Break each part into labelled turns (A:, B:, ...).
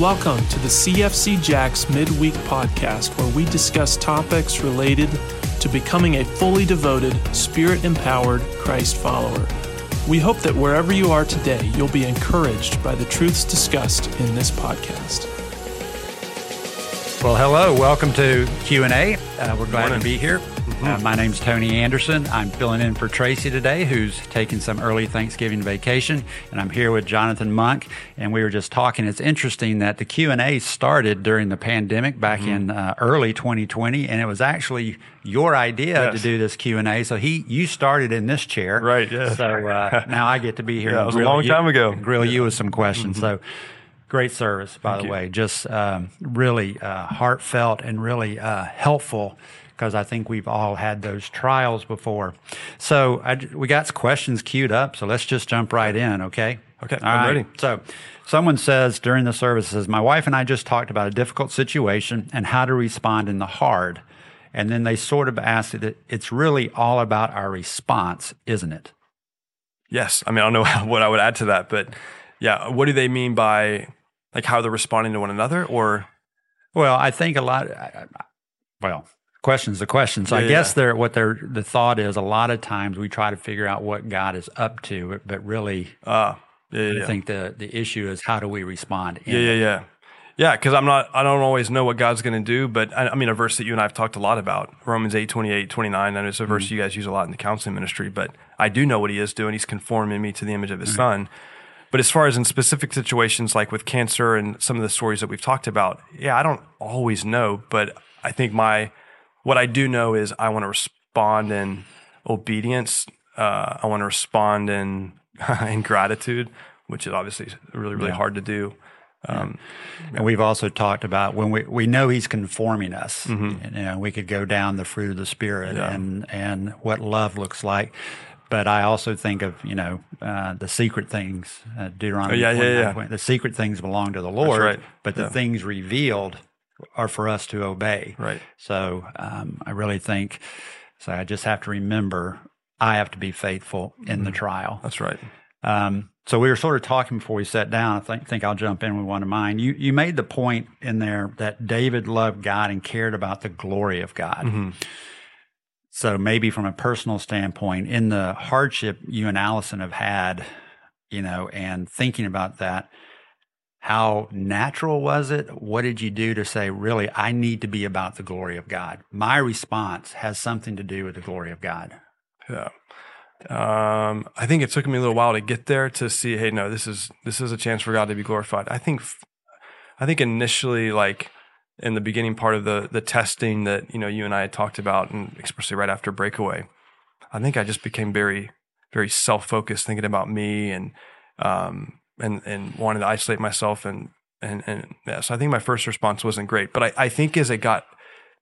A: Welcome to the CFC Jacks Midweek Podcast, where we discuss topics related to becoming a fully devoted, spirit empowered Christ follower. We hope that wherever you are today, you'll be encouraged by the truths discussed in this podcast.
B: Well, hello, welcome to Q and A. Uh, we're glad to be here. Uh, my name's Tony Anderson. I'm filling in for Tracy today, who's taking some early Thanksgiving vacation, and I'm here with Jonathan Monk. And we were just talking. It's interesting that the Q and A started during the pandemic back in uh, early 2020, and it was actually your idea to do this Q and A. So he, you started in this chair,
C: Right, yeah.
B: So uh, now I get to be here.
C: Yeah, it was a long
B: you-
C: time ago.
B: Grill you with some questions. So. Great service, by the
C: you.
B: way. Just um, really uh, heartfelt and really uh, helpful because I think we've all had those trials before. So I, we got questions queued up. So let's just jump right in, okay?
C: Okay,
B: All
C: I'm
B: right.
C: ready.
B: So someone says during the service, says, My wife and I just talked about a difficult situation and how to respond in the hard. And then they sort of asked it, it's really all about our response, isn't it?
C: Yes. I mean, I don't know what I would add to that, but yeah, what do they mean by like how they're responding to one another or
B: Well, I think a lot. Well, question's the questions So I guess
C: yeah.
B: they're what they're the thought is. A lot of times we try to figure out what God is up to, but really,
C: uh yeah, yeah,
B: I think the the issue is how do we respond? in
C: yeah, yeah, yeah. Yeah, because I'm not, I don't always know what God's going to do, but I, I mean, a verse that you and I have talked a lot about, Romans 8, 28, 29. And it's a verse you guys use a lot in the counseling ministry, but I do know what he is doing. He's conforming me to the image of his son. But as far as in specific situations like with cancer and some of the stories that we've talked about, yeah, I don't always know, but I think my, what I do know is I want to respond in obedience. Uh, I want to respond in, in gratitude, which is obviously really, really hard to do. Um,
B: And we've also talked about when we, we know He's conforming us.
C: Mm-hmm.
B: And, you know, we could go down the fruit of the Spirit and and what love looks like. But I also think of you know uh, the secret things, uh, Deuteronomy.
C: Oh, yeah, yeah, yeah.
B: The secret things belong to the Lord,
C: right.
B: but the
C: Yeah.
B: things revealed are for us to obey.
C: Right.
B: So um, I really think. So I just have to remember I have to be faithful in
C: Mm-hmm.
B: the trial.
C: That's right.
B: Um, so we were sort of talking before we sat down. I think, think I'll jump in with one of mine. You you made the point in there that David loved God and cared about the glory of God.
C: Mm-hmm.
B: So maybe from a personal standpoint, in the hardship you and Allison have had, you know, and thinking about that, how natural was it? What did you do to say, really, I need to be about the glory of God? My response has something to do with the glory of God.
C: Yeah. Um, I think it took me a little while to get there to see, hey, no, this is this is a chance for God to be glorified. I think, I think initially, like in the beginning part of the the testing that you know you and I had talked about, and especially right after breakaway, I think I just became very very self focused, thinking about me and um and and wanted to isolate myself and and and yeah. So I think my first response wasn't great, but I I think as it got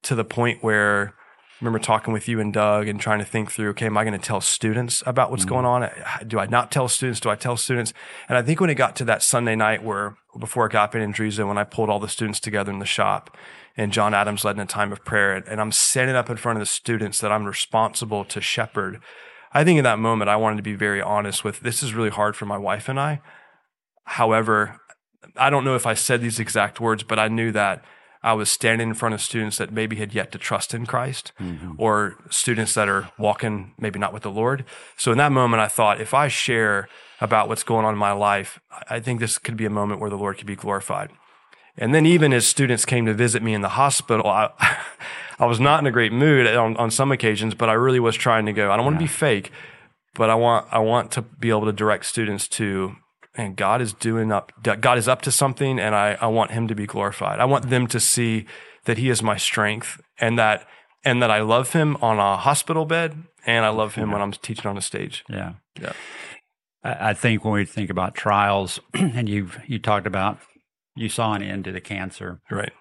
C: to the point where I remember talking with you and Doug and trying to think through, okay, am I going to tell students about what's mm-hmm. going on? Do I not tell students? Do I tell students? And I think when it got to that Sunday night where before Agape and Andresa, when I pulled all the students together in the shop and John Adams led in a time of prayer and I'm standing up in front of the students that I'm responsible to shepherd. I think in that moment, I wanted to be very honest with this is really hard for my wife and I. However, I don't know if I said these exact words, but I knew that I was standing in front of students that maybe had yet to trust in Christ mm-hmm. or students that are walking maybe not with the Lord. So in that moment, I thought if I share about what's going on in my life, I I think this could be a moment where the Lord could be glorified. And then even as students came to visit me in the hospital, I, I was not in a great mood on, on some occasions, but I really was trying to go, I don't want to be fake, but I want, I want to be able to direct students to, and God is doing up, God is up to something and I, I want him to be glorified. I want them to see that he is my strength and that, and that I love him on a hospital bed and I love him when I'm teaching on a stage.
B: Yeah.
C: Yeah.
B: I I think when we think about trials, and you've you talked about you saw an end to the cancer
C: Right.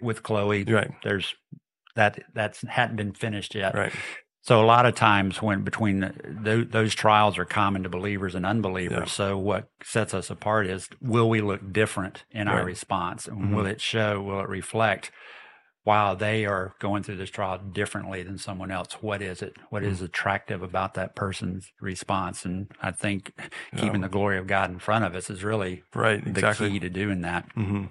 B: with Chloe.
C: Right.
B: There's that that's hadn't been finished yet.
C: Right.
B: So a lot of times when between the, tho- those trials are common to believers and unbelievers.
C: Yeah.
B: So what sets us apart is will we look different in our response, and
C: Mhm.
B: will it show? Will it reflect while they are going through this trial differently than someone else, what is it? What is attractive about that person's response? And I think keeping the glory of God in front of us is really
C: Right,
B: the
C: exactly.
B: key to doing that.
C: hmm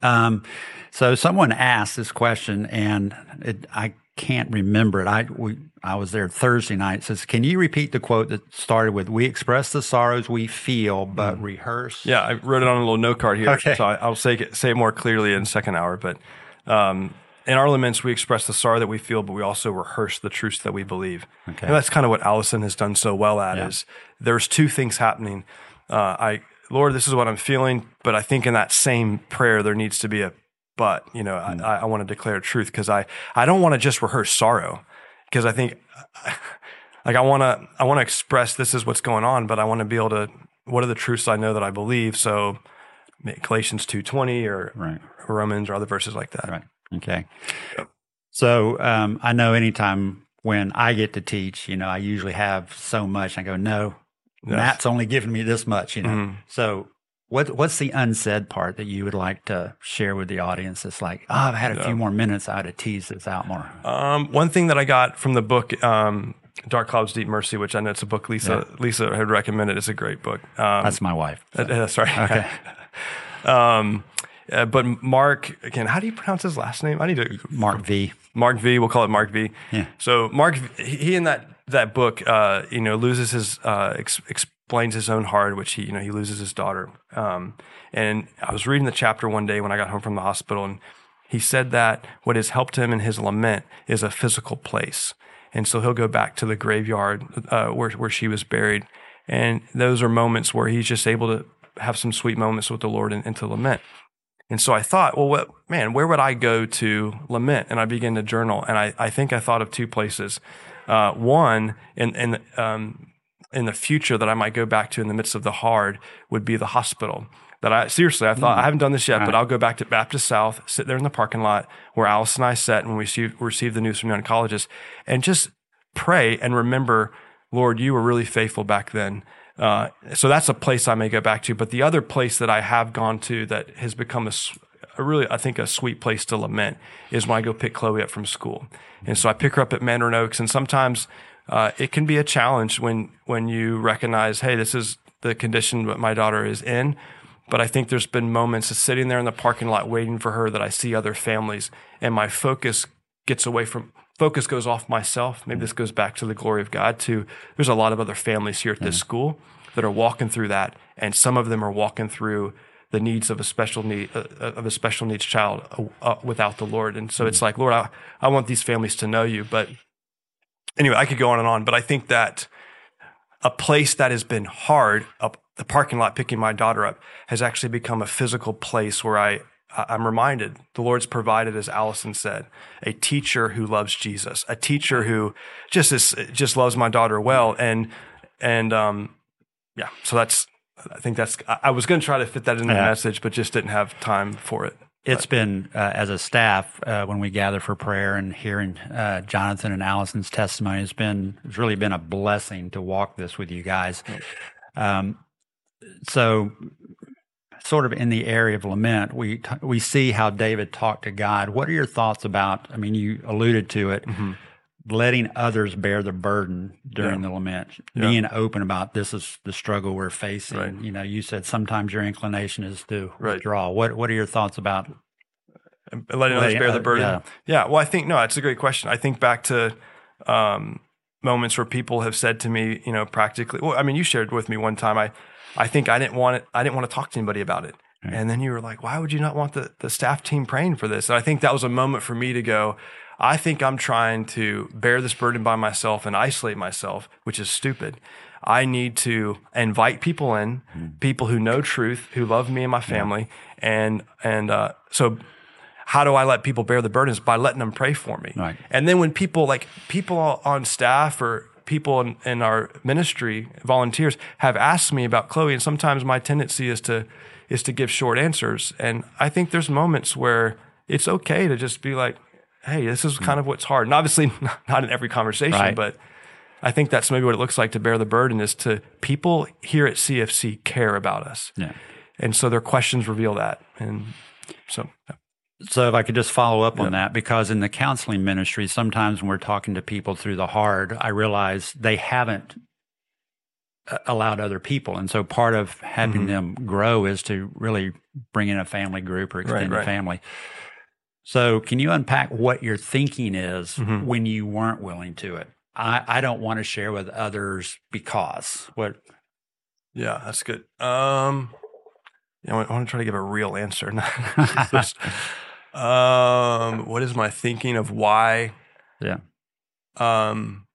B: Um, so someone asked this question, and it, I can't remember it. I we I was there Thursday night. It says, "Can you repeat the quote that started with We express the sorrows we feel, but rehearse."
C: Yeah, I wrote it on a little note card here,
B: Okay.
C: so I, I'll say it, say it more clearly in second hour. But um, in our laments, we express the sorrow that we feel, but we also rehearse the truths that we believe.
B: Okay.
C: And that's kind of what Allison has done so well at.
B: Yeah.
C: Is there's two things happening. Uh, I Lord, this is what I'm feeling, but I think in that same prayer there needs to be a but. You know,
B: Hmm.
C: I, I want to declare truth because I I don't want to just rehearse sorrow because I think like I want to I want to express this is what's going on, but I want to be able to what are the truths I know that I believe. So Galatians two twenty or
B: Right.
C: Romans or other verses like that.
B: Right. Okay. So um, I know anytime when I get to teach, you know, I usually have so much. I go, no,
C: Yes.
B: Matt's only giving me this much, you know.
C: Mhm.
B: So what what's the unsaid part that you would like to share with the audience? It's like, oh, I've had a few more minutes. I'd have teased this out more.
C: Um, one thing that I got from the book um, Dark Clouds, Deep Mercy, which I know it's a book Lisa Lisa had recommended. It's a great book. Um,
B: That's my wife.
C: uh, uh, sorry.
B: Okay.
C: um, uh, but Mark again, how do you pronounce his last name? I need to
B: Mark V.
C: Mark V. We'll call it Mark V.
B: Yeah.
C: So Mark, he in that that book, uh, you know, loses his uh, ex- explains his own heart, which he you know he loses his daughter. Um, and I was reading the chapter one day when I got home from the hospital, and he said that what has helped him in his lament is a physical place, and so he'll go back to the graveyard uh, where where she was buried, and those are moments where he's just able to have some sweet moments with the Lord and, and to lament. And so I thought, well, what, man, where would I go to lament? And I began to journal. And I, I think I thought of two places. Uh, one, in, in, um, in the future that I might go back to in the midst of the hard would be the hospital. That I seriously, I thought I haven't done this yet, but I'll go back to Baptist South, sit there in the parking lot where Alice and I sat when we received, received the news from the oncologist, and just pray and remember, Lord, you were really faithful back then. Uh, so that's a place I may go back to. But the other place that I have gone to that has become a really, I think, a sweet place to lament is when I go pick Chloe up from school. And so I pick her up at Mandarin Oaks, and sometimes uh, it can be a challenge when when you recognize, hey, this is the condition that my daughter is in. But I think there's been moments of sitting there in the parking lot waiting for her that I see other families, and my focus gets away from focus goes off myself. Maybe this goes back to the glory of God too. There's a lot of other families here at this school that are walking through that, and some of them are walking through the needs of a special need uh, of a special needs child uh, uh, without the Lord. And so it's like, Lord, I, I want these families to know you. But anyway, I could go on and on, but I think that a place that has been hard, up the parking lot picking my daughter up, has actually become a physical place where I I'm reminded the Lord's provided, as Allison said, a teacher who loves Jesus, a teacher who just is just loves my daughter well, and and um, yeah. So that's I think that's I, I was going to try to fit that in the
B: Yeah.
C: message, but just didn't have time for it.
B: It's been, uh, as a staff, uh, when we gather for prayer and hearing uh, Jonathan and Allison's testimony, it's been, it's really been a blessing to walk this with you guys. Um, so, sort of in the area of lament, we t- we see how David talked to God. What are your thoughts about? I mean, you alluded to it, letting others bear the burden during the lament, being open about this is the struggle we're facing.
C: Right.
B: You know, you said sometimes your inclination is to
C: Right.
B: withdraw. What What are your thoughts about?
C: and letting others
B: Letting
C: bear the burden.
B: yeah.
C: Yeah. Well, I think no, it's a great question. I think back to um, moments where people have said to me, you know, practically. Well, I mean, you shared with me one time. I, I think I didn't want it. I didn't want to talk to anybody about it. And then you were like, why would you not want the, the staff team praying for this? And I think that was a moment for me to go, I think I'm trying to bear this burden by myself and isolate myself, which is stupid. I need to invite people in, people who know truth, who love me and my family. And, and, uh, so how do I let people bear the burdens by letting them pray for me?
B: Right.
C: And then when people like people on staff or people in, in our ministry, volunteers, have asked me about Chloe, and sometimes my tendency is to is to give short answers. And I think there's moments where it's okay to just be like, "Hey, this is kind of what's hard." And obviously, not in every conversation,
B: Right.
C: but I think that's maybe what it looks like to bear the burden is to people here at CFC care about us,
B: Yeah.
C: and so their questions reveal that. And so, yeah.
B: So, if I could just follow up
C: Yeah.
B: on that, because in the counseling ministry, sometimes when we're talking to people through the hard, I realize they haven't uh, allowed other people. And so, part of having
C: Mhm.
B: them grow is to really bring in a family group or
C: Right,
B: extended
C: right.
B: family. So, can you unpack what your thinking is
C: Mhm.
B: when you weren't willing to it? I, I don't want to share with others because what
C: Yeah, that's good. Um, yeah, I want, I want to try to give a real answer. just- um, what is my thinking of why?
B: Yeah.
C: Um.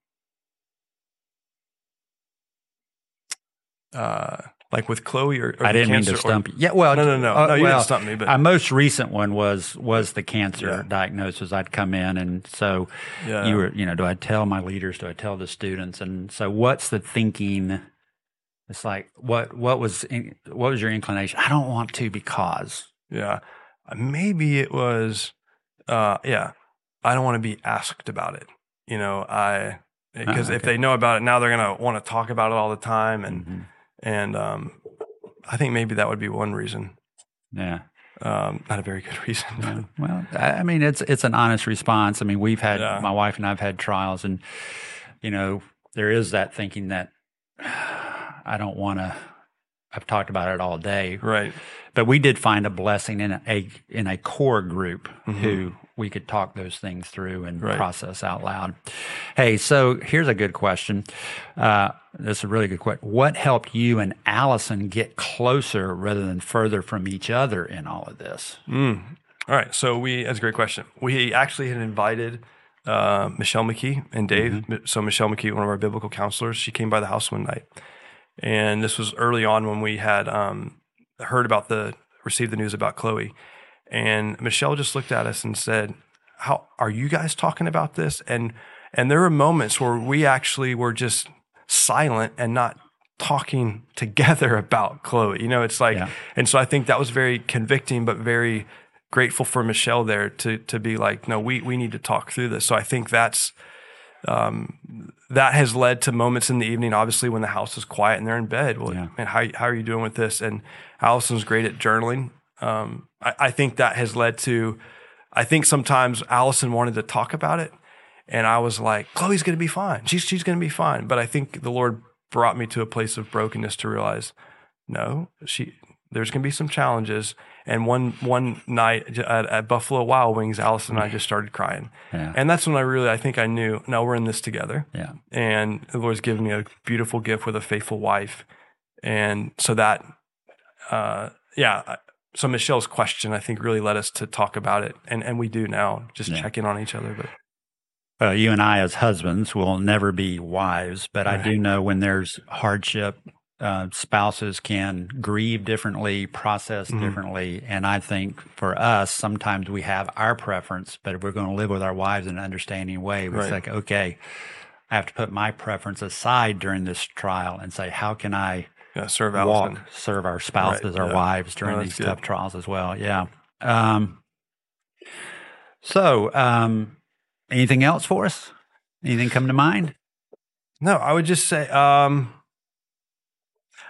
C: Uh, like with Chloe or, or
B: I didn't mean
C: cancer
B: to
C: or-
B: stump you. Yeah, well,
C: no, no, no,
B: uh,
C: no. You
B: well,
C: didn't stump me, but
B: My most recent one was was the cancer
C: Yeah.
B: diagnosis. I'd come in, and so
C: yeah,
B: you were, you know, do I tell my leaders? Do I tell the students? And so, what's the thinking? It's like what what was in, what was your inclination? I don't want to because
C: Yeah. Maybe it was, uh, yeah, I don't want to be asked about it. You know, I, because if
B: okay.
C: they know about it now, they're going to want to talk about it all the time. And,
B: Mhm.
C: And, um, I think maybe that would be one reason.
B: yeah.
C: Um, not a very good reason.
B: Yeah. Well, I mean, it's it's an honest response. I mean, we've had
C: Yeah.
B: my wife and I've had trials, and you know, there is that thinking that I don't want to. I've talked about it all day,
C: right.
B: but we did find a blessing in a in a core group
C: Mhm.
B: who we could talk those things through and
C: Right.
B: process out loud. Hey, so here's a good question. Uh, this is a really good question. What helped you and Allison get closer rather than further from each other in all of this?
C: Mm. All right. So we, that's a great question. We actually had invited uh, Michelle McKee and Dave. So Michelle McKee, one of our biblical counselors, she came by the house one night, and this was early on when we had um, heard about the received the news about Chloe, and Michelle just looked at us and said, "How are you guys talking about this?" And and there were moments where we actually were just silent and not talking together about Chloe. You know, it's like,
B: Yeah.
C: and so I think that was very convicting, but very grateful for Michelle there to to be like, no, we we need to talk through this. So I think that's um, that has led to moments in the evening, obviously when the house is quiet and they're in bed. Well,
B: Yeah.
C: man, how how are you doing with this? And Allison's great at journaling. Um, I, I think that has led to. I think sometimes Allison wanted to talk about it, and I was like, Chloe's going to be fine. She's she's going to be fine. But I think the Lord brought me to a place of brokenness to realize, no, she. There's going to be some challenges. And one one night at, at Buffalo Wild Wings, Allison and I just started crying,
B: Yeah.
C: and that's when I really I think I knew. No, we're in this together
B: Yeah.
C: and the Lord's given me a beautiful gift with a faithful wife, and so that, uh, yeah. So Michelle's question, I think, really led us to talk about it, and and we do now, just
B: Yeah.
C: check in on each other. But
B: Uh, you and I, as husbands, will never be wives, but I do know when there's hardship, uh, spouses can grieve differently, process
C: Mhm.
B: differently. And I think for us, sometimes we have our preference, but if we're going to live with our wives in an understanding way, it's
C: Right.
B: like, okay, I have to put my preference aside during this trial and say, how can I
C: yeah, serve
B: walk, serve our spouses,
C: Right,
B: our
C: yeah.
B: wives during
C: No,
B: these
C: that's
B: tough trials as well. Yeah. Um, so, um, anything else for us? Anything come to mind?
C: No, I would just say, um,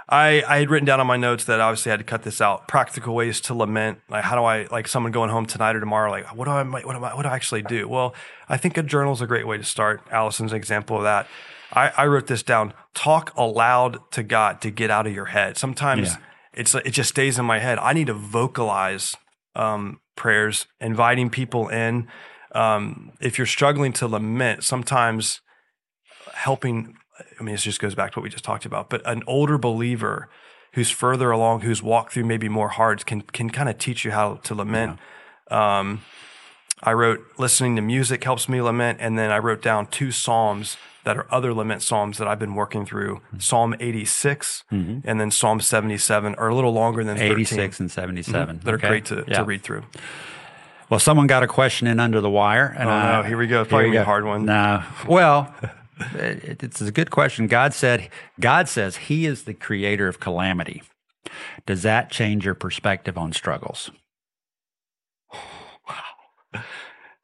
C: I I had written down on my notes that obviously I had to cut this out. Practical ways to lament. Like how do I like someone going home tonight or tomorrow? Like what do I what do I what do I actually do? Well, I think a journal is a great way to start. Allison's an example of that. I, I wrote this down. Talk aloud to God to get out of your head. Sometimes
B: Yeah.
C: it's it just stays in my head. I need to vocalize um, prayers, inviting people in. Um, if you're struggling to lament, sometimes helping I mean, this just goes back to what we just talked about, but an older believer who's further along, who's walked through maybe more hard, can can kind of teach you how to lament. Um, I wrote listening to music helps me lament, and then I wrote down two psalms that are other lament psalms that I've been working through: mm-hmm. Psalm 86 mm-hmm. and then Psalm 77, are a little longer than 13.
B: 86 and 77. Mm-hmm.
C: That are great to,
B: Yeah.
C: to read through.
B: Well, someone got a question in under the wire. And
C: Oh,
B: I-
C: no, here we go. Probably
B: we
C: gonna a
B: go.
C: hard one.
B: No. Well, it, it's a good question. God said, God says He is the creator of calamity. Does that change your perspective on struggles?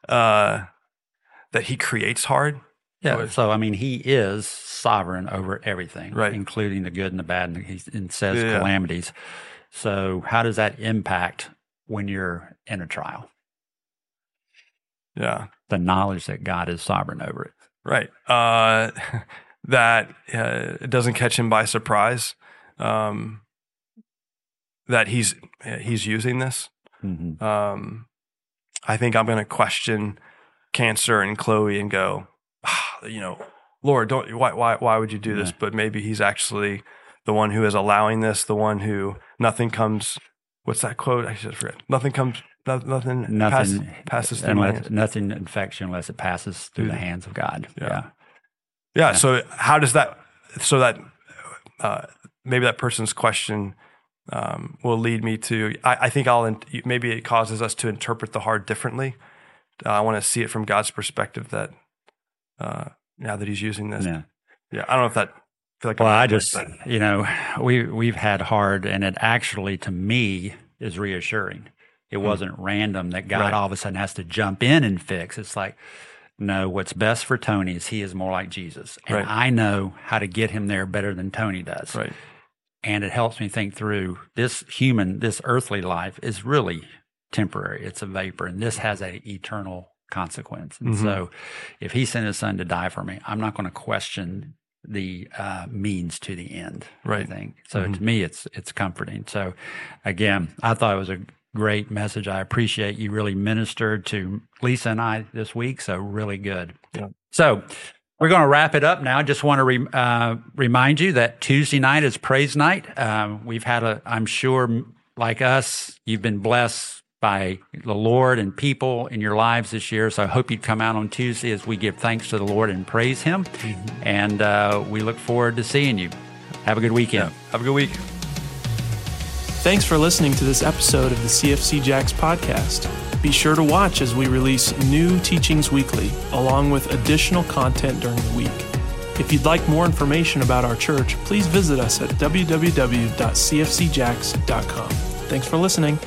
C: Uh, that He creates hard.
B: Yeah.
C: Right.
B: So, I mean, He is sovereign over everything,
C: Right.
B: including the good and the bad. And He and says
C: Yeah.
B: calamities. So, how does that impact when you're in a trial?
C: Yeah.
B: The knowledge that God is sovereign over it.
C: Right. Uh, that uh, it doesn't catch him by surprise. Um, that he's he's using this.
B: Mm-hmm.
C: Um, I think I'm going to question cancer and Chloe and go, ah, you know, Lord, don't why why why would you do this?
B: Yeah.
C: But maybe he's actually the one who is allowing this, the one who nothing comes. What's that quote? I should forget. Nothing comes. No- Nothing, pass-
B: Nothing
C: passes through
B: unless nothing infection unless it passes through the hands of God.
C: Yeah.
B: Yeah.
C: Yeah. So how does that? So that uh, maybe that person's question um, will lead me to. I, I think I'll. in- Maybe it causes us to interpret the hard differently. Uh, I want to see it from God's perspective. That uh, now that He's using this, yeah.
B: Yeah.
C: I don't know if that. I feel like
B: Well,
C: I'm-
B: I just, you know, we we've had hard, and it actually, to me, is reassuring. It wasn't random that God
C: Hmm. Right.
B: all of a sudden has to jump in and fix. It's like, no, what's best for Tony is he is more like Jesus, and
C: Right.
B: I know how to get him there better than Tony does.
C: right.
B: And it helps me think through this human, this earthly life is really temporary. It's a vapor, and this has an eternal consequence. And
C: Mhm.
B: so, if He sent His Son to die for me, I'm not going to question the uh, means to the end.
C: Right.
B: I think so.
C: Mhm.
B: To me, it's it's comforting. So, again, I thought it was a great message. I appreciate you really ministered to Lisa and I this week. So really good.
C: Yeah.
B: So. We're going to wrap it up now. Just want to re- uh, remind you that Tuesday night is praise night. Um, we've had a, I'm sure, like us, you've been blessed by the Lord and people in your lives this year. So I hope you'd come out on Tuesday as we give thanks to the Lord and praise Him. And uh, we look forward to seeing you. Have a good weekend.
C: Have a good week.
A: Thanks for listening to this episode of the CFC Jacks podcast. Be sure to watch as we release new teachings weekly, along with additional content during the week. If you'd like more information about our church, please visit us at www.cfcjacks.com. Thanks for listening.